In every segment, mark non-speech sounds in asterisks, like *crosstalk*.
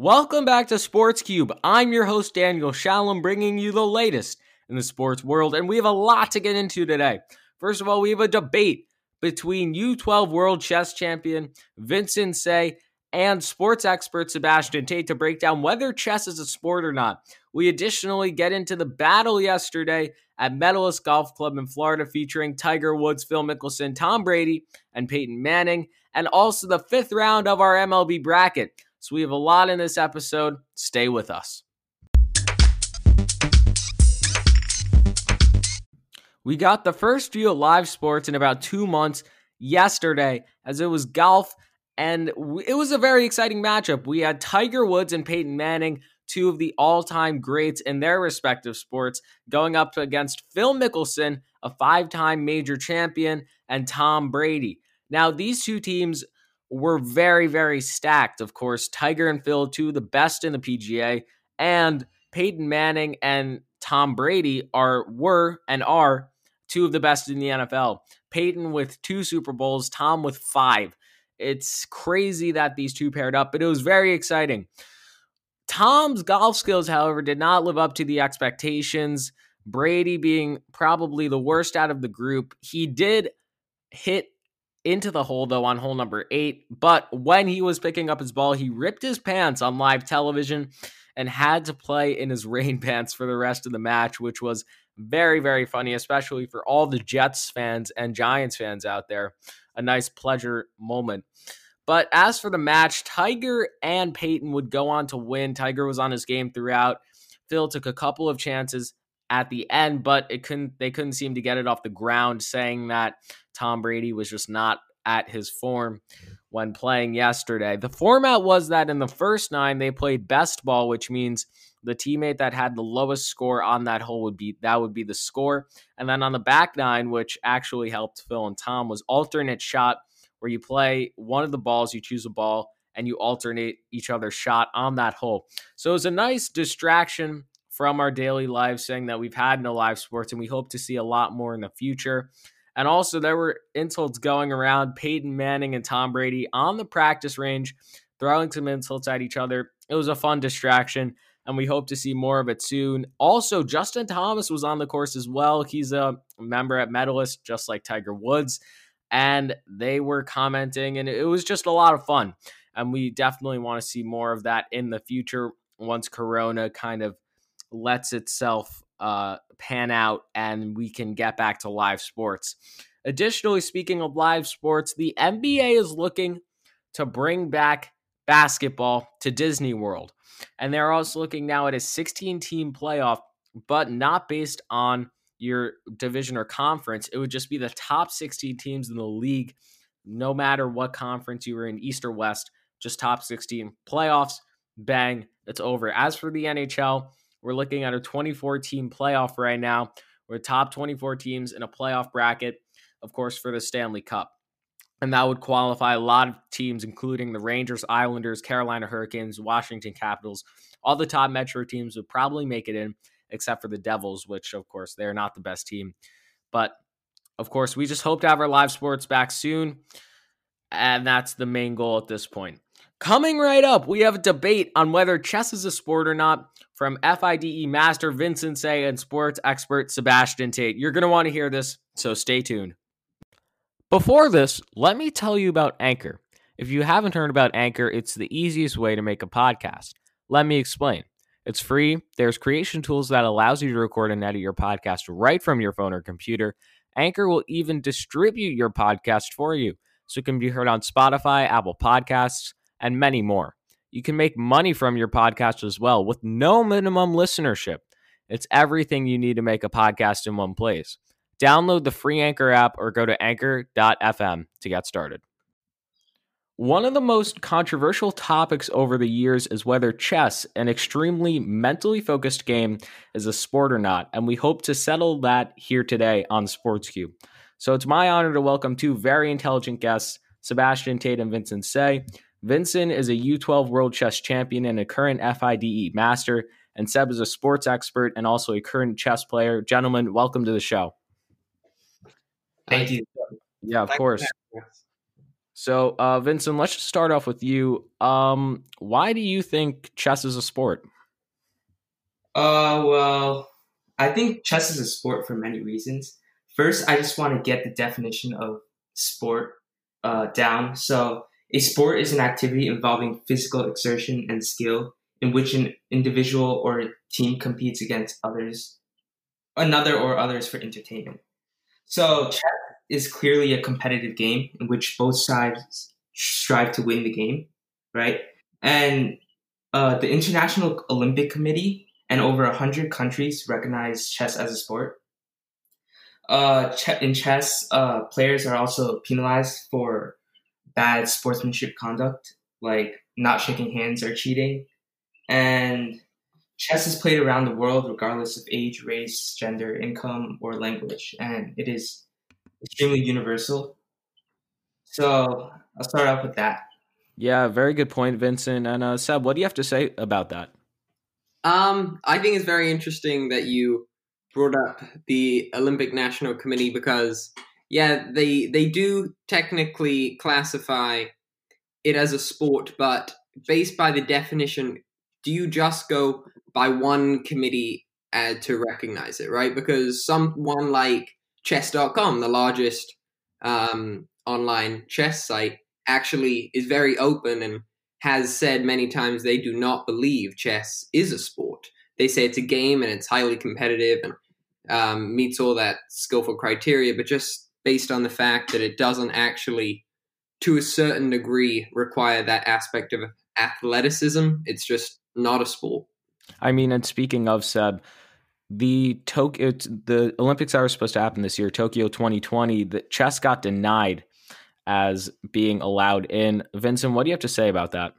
Welcome back to Sports Cube. I'm your host, Daniel Shalom, bringing you the latest in the sports world, and we have a lot to get into today. First of all, we have a debate between U12 World Chess Champion Vincent Tsay and sports expert Sebastian Tate to break down whether chess is a sport or not. We additionally get into the battle yesterday at Medalist Golf Club in Florida featuring Tiger Woods, Phil Mickelson, Tom Brady, and Peyton Manning, and also the fifth round of our MLB bracket. So we have a lot in this episode. Stay with us. We got the first few live sports in about two months yesterday, as it was golf, and it was a very exciting matchup. We had Tiger Woods and Peyton Manning, two of the all time greats in their respective sports, going up against Phil Mickelson, a five time major champion, and Tom Brady. Now, these two teams were very, very stacked. Of course, Tiger and Phil, two the best in the PGA, and Peyton Manning and Tom Brady are were and are two of the best in the NFL. Peyton with two Super Bowls, Tom with five. It's crazy that these two paired up, but it was very exciting. Tom's golf skills, however, did not live up to the expectations. Brady being probably the worst out of the group. He did hit into the hole though on hole number eight. But when he was picking up his ball, he ripped his pants on live television and had to play in his *laughs* rain pants for the rest of the match, which was very, very funny, especially for all the Jets fans and Giants fans out there. A nice pleasure moment. But as for the match, Tiger and Peyton would go on to win. Tiger was on his game throughout. Phil took a couple of chances at the end, but it couldn't they couldn't seem to get it off the ground, saying that Tom Brady was just not at his form when playing yesterday. The format was that in the first nine, they played best ball, which means the teammate that had the lowest score on that hole would be that would be the score. And then on the back nine, which actually helped Phil and Tom, was alternate shot, where you play one of the balls, you choose a ball, and you alternate each other's shot on that hole. So it was a nice distraction from our daily lives, saying that we've had no live sports and we hope to see a lot more in the future. And also, there were insults going around Peyton Manning and Tom Brady on the practice range, throwing some insults at each other. It was a fun distraction, and we hope to see more of it soon. Also, Justin Thomas was on the course as well. He's a member at Medalist, just like Tiger Woods. And they were commenting, and it was just a lot of fun. And we definitely want to see more of that in the future once Corona kind of lets itself uh, pan out and we can get back to live sports. Additionally, speaking of live sports, the NBA is looking to bring back basketball to Disney World. And they're also looking now at a 16 team playoff, but not based on your division or conference. It would just be the top 16 teams in the league, no matter what conference you were in, East or West, just top 16 playoffs. Bang, it's over. As for the NHL, we're looking at a 24 team playoff right now. We're top 24 teams in a playoff bracket, of course, for the Stanley Cup. And that would qualify a lot of teams, including the Rangers, Islanders, Carolina Hurricanes, Washington Capitals. All the top Metro teams would probably make it in, except for the Devils, which, of course, they're not the best team. But, of course, we just hope to have our live sports back soon. And that's the main goal at this point. Coming right up, we have a debate on whether chess is a sport or not from FIDE master Vincent Tsay and sports expert Sebastian Tate. You're going to want to hear this, so stay tuned. Before this, let me tell you about Anchor. If you haven't heard about Anchor, it's the easiest way to make a podcast. Let me explain. It's free. There's creation tools that allows you to record and edit your podcast right from your phone or computer. Anchor will even distribute your podcast for you so it can be heard on Spotify, Apple Podcasts, and many more. You can make money from your podcast as well with no minimum listenership. It's everything you need to make a podcast in one place. Download the free Anchor app or go to anchor.fm to get started. One of the most controversial topics over the years is whether chess, an extremely mentally focused game, is a sport or not, and we hope to settle that here today on Sports Cube. So it's my honor to welcome two very intelligent guests, Sebastian Tate and Vincent Tsay. Vincent is a U12 World Chess Champion and a current FIDE Master, and Seb is a sports expert and also a current chess player. Gentlemen, welcome to the show. Thank you. Yeah, of course. So, uh, Vincent, let's just start off with you. Um, why do you think chess is a sport? Uh, well, I think chess is a sport for many reasons. First, I just want to get the definition of sport uh, down. So, a sport is an activity involving physical exertion and skill in which an individual or team competes against others, another or others for entertainment. So, chess is clearly a competitive game in which both sides strive to win the game, right? And uh, the International Olympic Committee and over 100 countries recognize chess as a sport. Uh, in chess, uh, players are also penalized for bad sportsmanship conduct, like not shaking hands or cheating. And chess is played around the world regardless of age, race, gender, income, or language. And it is extremely universal. So I'll start off with that. Yeah, very good point, Vincent. And uh, Seb, what do you have to say about that? Um, I think it's very interesting that you brought up the Olympic National Committee because, yeah, they they do technically classify it as a sport, but based by the definition, do you just go by one committee uh, to recognize it, right? Because someone like chess.com, the largest um, online chess site, actually is very open and has said many times they do not believe chess is a sport. They say it's a game and it's highly competitive and um, meets all that skillful criteria, but just based on the fact that it doesn't actually, to a certain degree, require that aspect of athleticism, it's just not a sport. I mean, and speaking of Seb, the Tokyo, the Olympics that were supposed to happen this year, Tokyo 2020, the chess got denied as being allowed in. Vincent, what do you have to say about that?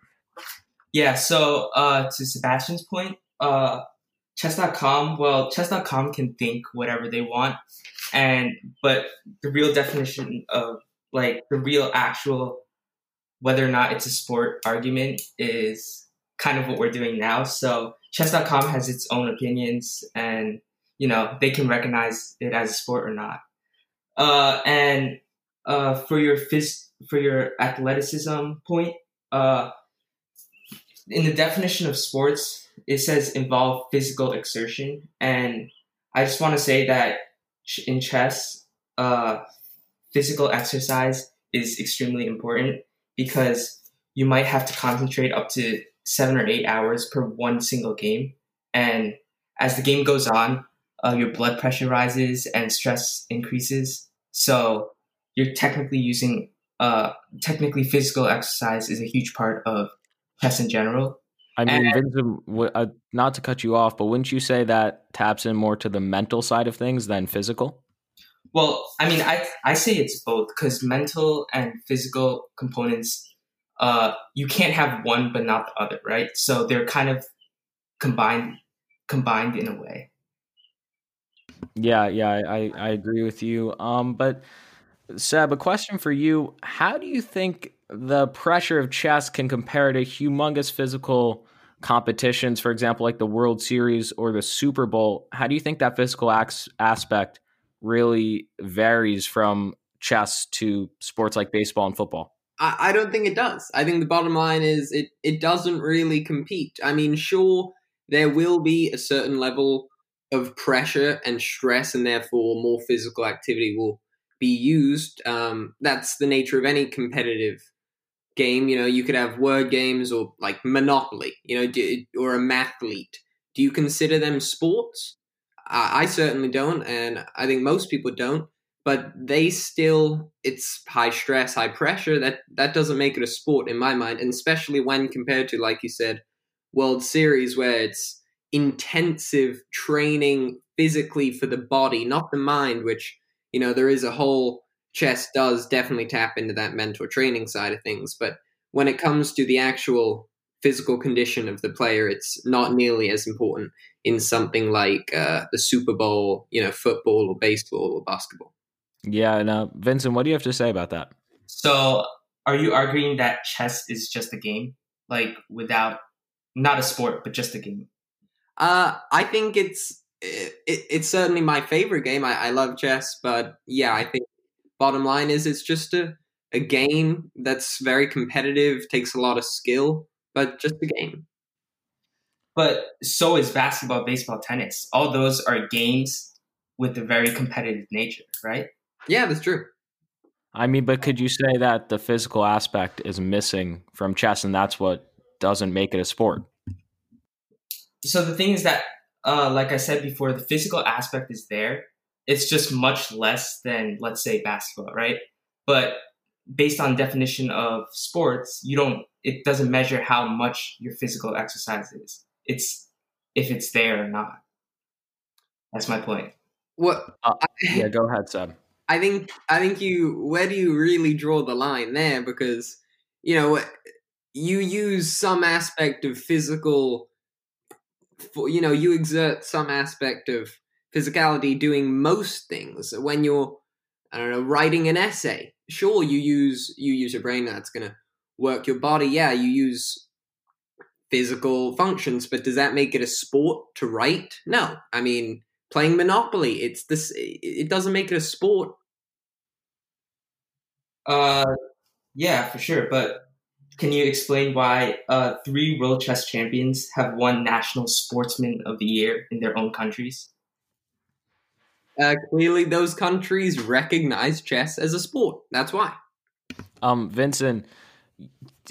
Yeah, so uh, to Sebastian's point, uh, chess.com, well, chess.com can think whatever they want, and but the real definition of like the real actual whether or not it's a sport argument is kind of what we're doing now. So chess.com has its own opinions and you know they can recognize it as a sport or not. Uh, and uh, for your phys- for your athleticism point, uh, in the definition of sports, it says involve physical exertion, and I just want to say that in chess, uh, physical exercise is extremely important because you might have to concentrate up to seven or eight hours per one single game, and as the game goes on, uh, your blood pressure rises and stress increases. So you're technically using uh, technically physical exercise is a huge part of chess in general. I mean, and, Vincent, uh, not to cut you off, but wouldn't you say that taps in more to the mental side of things than physical? Well, I mean, I I say it's both because mental and physical components, uh, you can't have one but not the other, right? So they're kind of combined combined in a way. Yeah, yeah, I I agree with you. Um, but Seb, a question for you. How do you think the pressure of chess can compare to humongous physical competitions, for example, like the World Series or the Super Bowl? How do you think that physical aspect really varies from chess to sports like baseball and football? I, I don't think it does. I think the bottom line is it, it doesn't really compete. I mean, sure, there will be a certain level of pressure and stress, and therefore more physical activity will be used. Um, that's the nature of any competitive game. You know, you could have word games or like Monopoly, you know, do, or a mathlete. Do you consider them sports? I, I certainly don't, and I think most people don't. But they still, it's high stress, high pressure. That that doesn't make it a sport in my mind, and especially when compared to, like you said, World Series, where it's intensive training physically for the body, not the mind, which you know, there is a whole chess does definitely tap into that mental training side of things. But when it comes to the actual physical condition of the player, it's not nearly as important in something like uh, the Super Bowl, you know, football or baseball or basketball. Yeah. Now, Vincent, what do you have to say about that? So, are you arguing that chess is just a game, like without not a sport, but just a game? Uh, I think it's it, it, it's certainly my favorite game. I, I love chess, but yeah, I think bottom line is it's just a a game that's very competitive, takes a lot of skill, but just a game. But so is basketball, baseball, tennis. All those are games with a very competitive nature, right? Yeah, that's true. I mean, but could you say that the physical aspect is missing from chess and that's what doesn't make it a sport? So the thing is that, uh, like I said before, the physical aspect is there. It's just much less than, let's say, basketball, right? But based on definition of sports, you don't. It doesn't measure how much your physical exercise is. It's if it's there or not. That's my point. What? Uh, yeah, go ahead, Seb. *laughs* I think I think you where do you really draw the line there because you know you use some aspect of physical for, you know you exert some aspect of physicality doing most things when you're I don't know writing an essay sure you use you use your brain that's to work your body yeah you use physical functions but does that make it a sport to write no I mean playing monopoly it's this it doesn't make it a sport uh, yeah, for sure. But can you explain why uh, three world chess champions have won National Sportsman of the Year in their own countries? Uh, clearly, those countries recognize chess as a sport. That's why. Um, Vincent,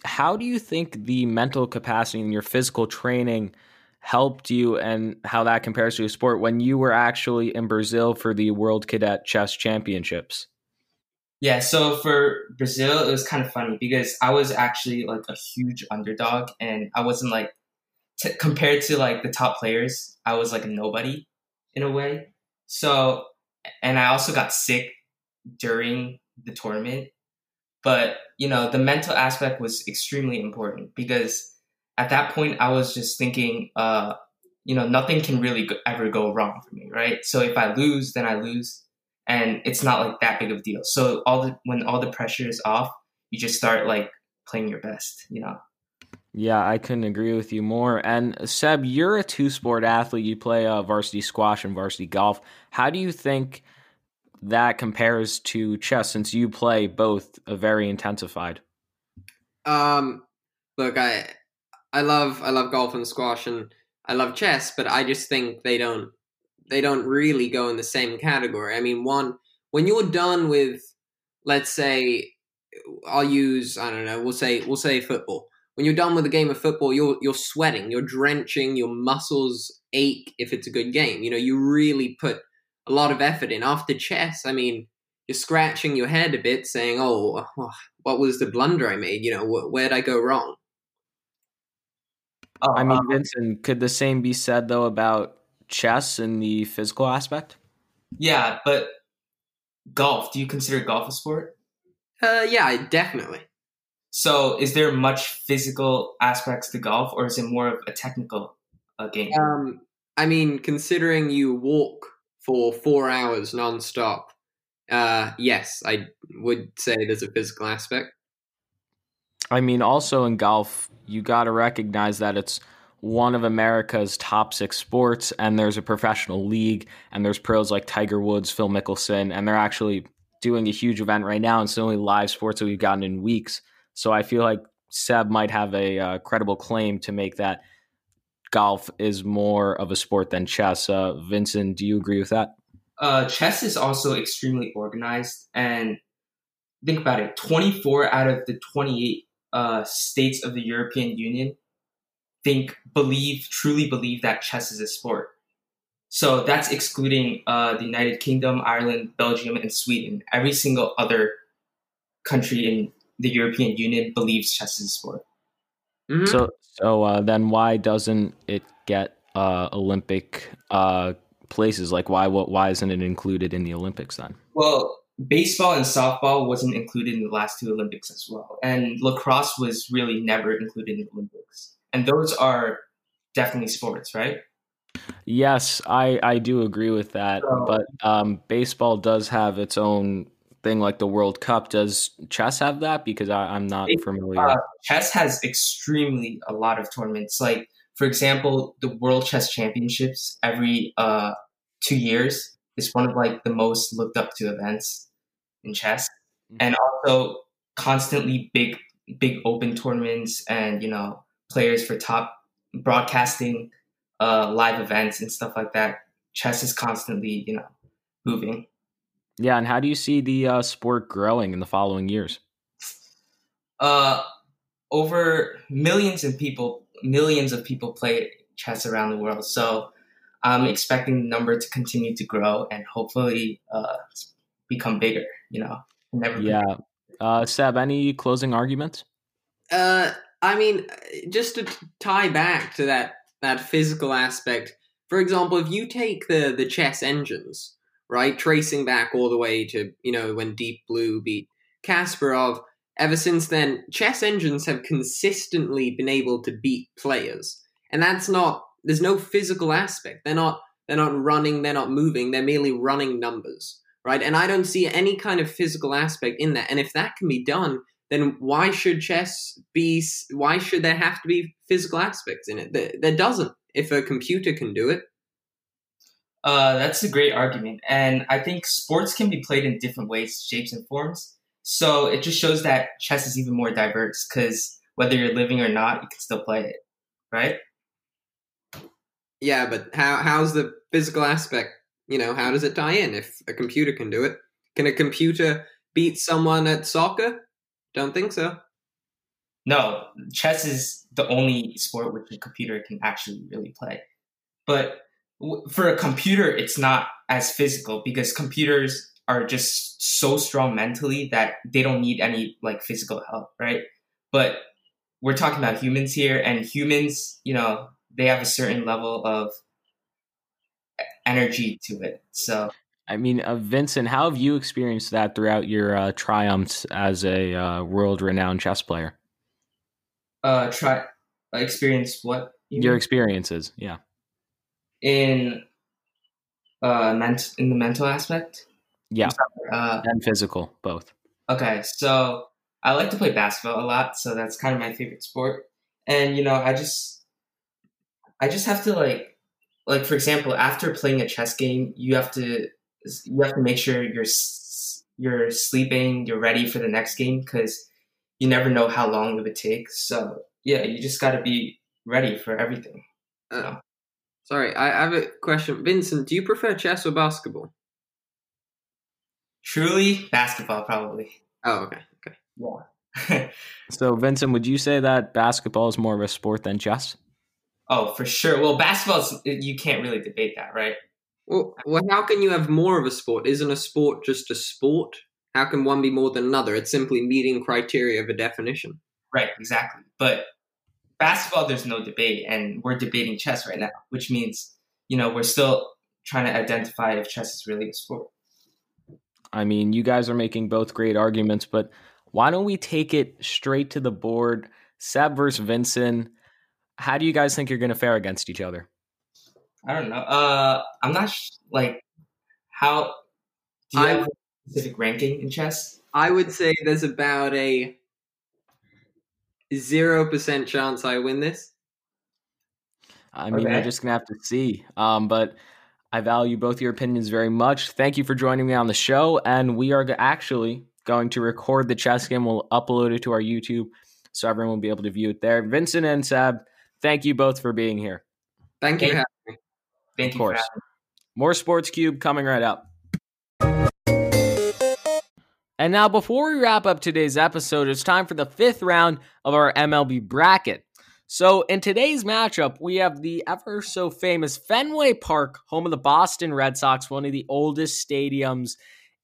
how do you think the mental capacity and your physical training helped you, and how that compares to a sport when you were actually in Brazil for the World Cadet Chess Championships? Yeah, so for Brazil, it was kind of funny because I was actually like a huge underdog, and I wasn't like t- compared to like the top players. I was like a nobody in a way. So, and I also got sick during the tournament, but you know the mental aspect was extremely important because at that point I was just thinking, uh, you know, nothing can really go- ever go wrong for me, right? So if I lose, then I lose and it's not like that big of a deal. So all the when all the pressure is off, you just start like playing your best, you know. Yeah, I couldn't agree with you more. And Seb, you're a two sport athlete. You play uh, varsity squash and varsity golf. How do you think that compares to chess since you play both uh, very intensified? Um, look, I I love I love golf and squash and I love chess, but I just think they don't they don't really go in the same category. I mean, one when you're done with, let's say, I'll use I don't know, we'll say we'll say football. When you're done with a game of football, you're you're sweating, you're drenching, your muscles ache if it's a good game. You know, you really put a lot of effort in. After chess, I mean, you're scratching your head a bit, saying, "Oh, what was the blunder I made? You know, where'd I go wrong?" Oh, I mean, Vincent, could the same be said though about chess and the physical aspect? Yeah, but golf. Do you consider golf a sport? Uh, yeah, definitely. So, is there much physical aspects to golf, or is it more of a technical uh, game? Um, I mean, considering you walk for four hours nonstop, uh, yes, I would say there's a physical aspect. I mean, also in golf, you got to recognize that it's one of America's top six sports, and there's a professional league, and there's pros like Tiger Woods, Phil Mickelson, and they're actually doing a huge event right now. And it's the only live sports that we've gotten in weeks. So I feel like Seb might have a uh, credible claim to make that golf is more of a sport than chess. Uh, Vincent, do you agree with that? Uh, chess is also extremely organized, and think about it: twenty-four out of the twenty-eight uh, states of the European Union think, believe, truly believe that chess is a sport. So that's excluding uh, the United Kingdom, Ireland, Belgium, and Sweden. Every single other country in the European Union believes chess is a sport. Mm-hmm. So, so uh, then why doesn't it get uh, Olympic uh, places? Like, why what why isn't it included in the Olympics then? Well, baseball and softball wasn't included in the last two Olympics as well, and lacrosse was really never included in the Olympics and those are definitely sports, right? Yes, I I do agree with that. So, but um, baseball does have its own thing, like the World Cup. Does chess have that? Because I, am not it, familiar. Uh, chess has extremely a lot of tournaments. Like for example, the World Chess Championships every uh, two years is one of like the most looked up to events in chess, mm-hmm. and also constantly big big open tournaments and you know players for top broadcasting uh, live events and stuff like that. Chess is constantly you know moving. Yeah, and how do you see the uh, sport growing in the following years? Uh, over millions of people, millions of people play chess around the world. So I'm expecting the number to continue to grow and hopefully uh, become bigger. You know, never. Yeah. Uh, Seb, any closing arguments? Uh, I mean, just to tie back to that that physical aspect. For example, if you take the the chess engines, right, tracing back all the way to you know when Deep Blue beat Kasparov. Ever since then, chess engines have consistently been able to beat players, and that's not. There's no physical aspect. They're not. They're not running. They're not moving. They're merely running numbers, right? And I don't see any kind of physical aspect in that. And if that can be done, then why should chess be? Why should there have to be physical aspects in it? There, there doesn't. If a computer can do it, uh, that's a great argument, and I think sports can be played in different ways, shapes, and forms. So it just shows that chess is even more diverse because whether you're living or not, you can still play it, right? Yeah, but how how's the physical aspect? You know, how does it tie in? If a computer can do it, can a computer beat someone at soccer? Don't think so. No, chess is the only sport which a computer can actually really play. But for a computer, it's not as physical because computers are just so strong mentally that they don't need any like physical help, right? But we're talking about humans here, and humans, you know, they have a certain level of energy to it. So, I mean, uh, Vincent, how have you experienced that throughout your uh, triumphs as a uh, world-renowned chess player? Uh, try experience what your experiences, yeah in uh ment- in the mental aspect? Yeah. Uh, and physical both. Okay so i like to play basketball a lot so that's kind of my favorite sport. And you know i just i just have to like like for example after playing a chess game you have to you have to make sure you're you're sleeping you're ready for the next game because you never know how long it would take. So yeah you just got to be ready for everything. Uh, Sorry, I have a question. Vincent, do you prefer chess or basketball? Truly, basketball, probably. Oh, okay. Okay. Yeah. *laughs* so, Vincent, would you say that basketball is more of a sport than chess? Oh, for sure. Well, basketball, you can't really debate that, right? Well, well, how can you have more of a sport? Isn't a sport just a sport? How can one be more than another? It's simply meeting criteria of a definition. Right, exactly. But basketball, there's no debate, and we're debating chess right now, which means you know we're still trying to identify if chess is really a sport. I mean, you guys are making both great arguments, but why don't we take it straight to the board? Seb versus Vincent. How do you guys think you're going to fare against each other? I don't know. Uh, I'm not sh- like how. Do you I, have a specific ranking in chess? I would say there's about a zero percent chance I win this. I mean, okay. we're just gonna have to see. Um, but I value both your opinions very much. Thank you for joining me on the show, and we are actually going to record the chess game. We'll upload it to our YouTube, so everyone will be able to view it there. Vincent and Sab, thank you both for being here. Thank you. Thank, thank you. Of course. More Sports Cube coming right up. And now, before we wrap up today's episode, it's time for the fifth round of our MLB bracket. So, in today's matchup, we have the ever so famous Fenway Park, home of the Boston Red Sox, one of the oldest stadiums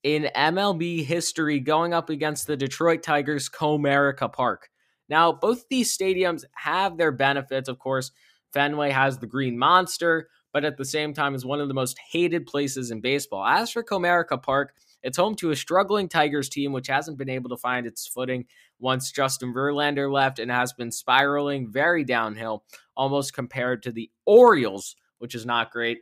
in MLB history, going up against the Detroit Tigers' Comerica Park. Now, both these stadiums have their benefits, of course. Fenway has the Green Monster, but at the same time is one of the most hated places in baseball. As for Comerica Park, it's home to a struggling Tigers team, which hasn't been able to find its footing once Justin Verlander left and has been spiraling very downhill, almost compared to the Orioles, which is not great.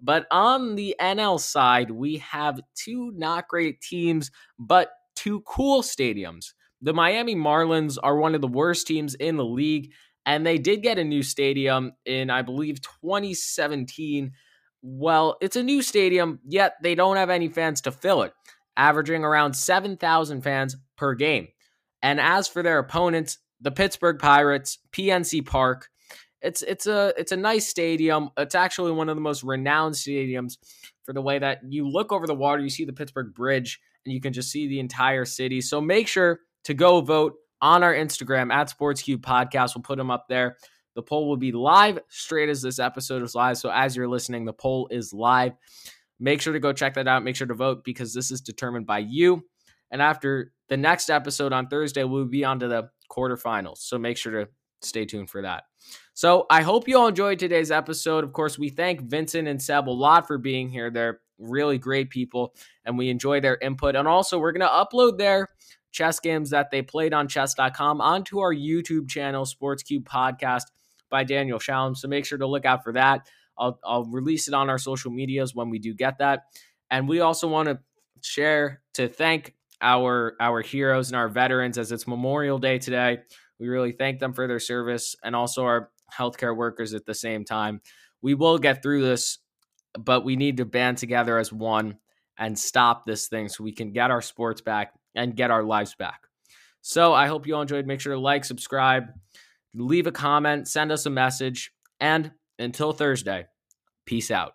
But on the NL side, we have two not great teams, but two cool stadiums. The Miami Marlins are one of the worst teams in the league, and they did get a new stadium in, I believe, 2017 well, it's a new stadium, yet they don't have any fans to fill it, averaging around 7,000 fans per game. And as for their opponents, the Pittsburgh Pirates, PNC Park, it's it's a it's a nice stadium. It's actually one of the most renowned stadiums for the way that you look over the water, you see the Pittsburgh Bridge, and you can just see the entire city. So make sure to go vote on our Instagram at SportsCube Podcast. We'll put them up there. The poll will be live straight as this episode is live. So as you're listening, the poll is live. Make sure to go check that out. Make sure to vote because this is determined by you. And after the next episode on Thursday, we'll be on to the quarterfinals. So make sure to stay tuned for that. So I hope you all enjoyed today's episode. Of course, we thank Vincent and Seb a lot for being here. They're really great people and we enjoy their input. And also, we're going to upload their chess games that they played on chess.com onto our YouTube channel, Sports Cube Podcast by Daniel Shalom. So make sure to look out for that. I'll, I'll release it on our social medias when we do get that. And we also want to share to thank our our heroes and our veterans as it's Memorial Day today. We really thank them for their service and also our healthcare workers at the same time. We will get through this, but we need to band together as one and stop this thing so we can get our sports back and get our lives back. So I hope you all enjoyed. Make sure to like, subscribe, leave a comment, send us a message, and until Thursday, peace out.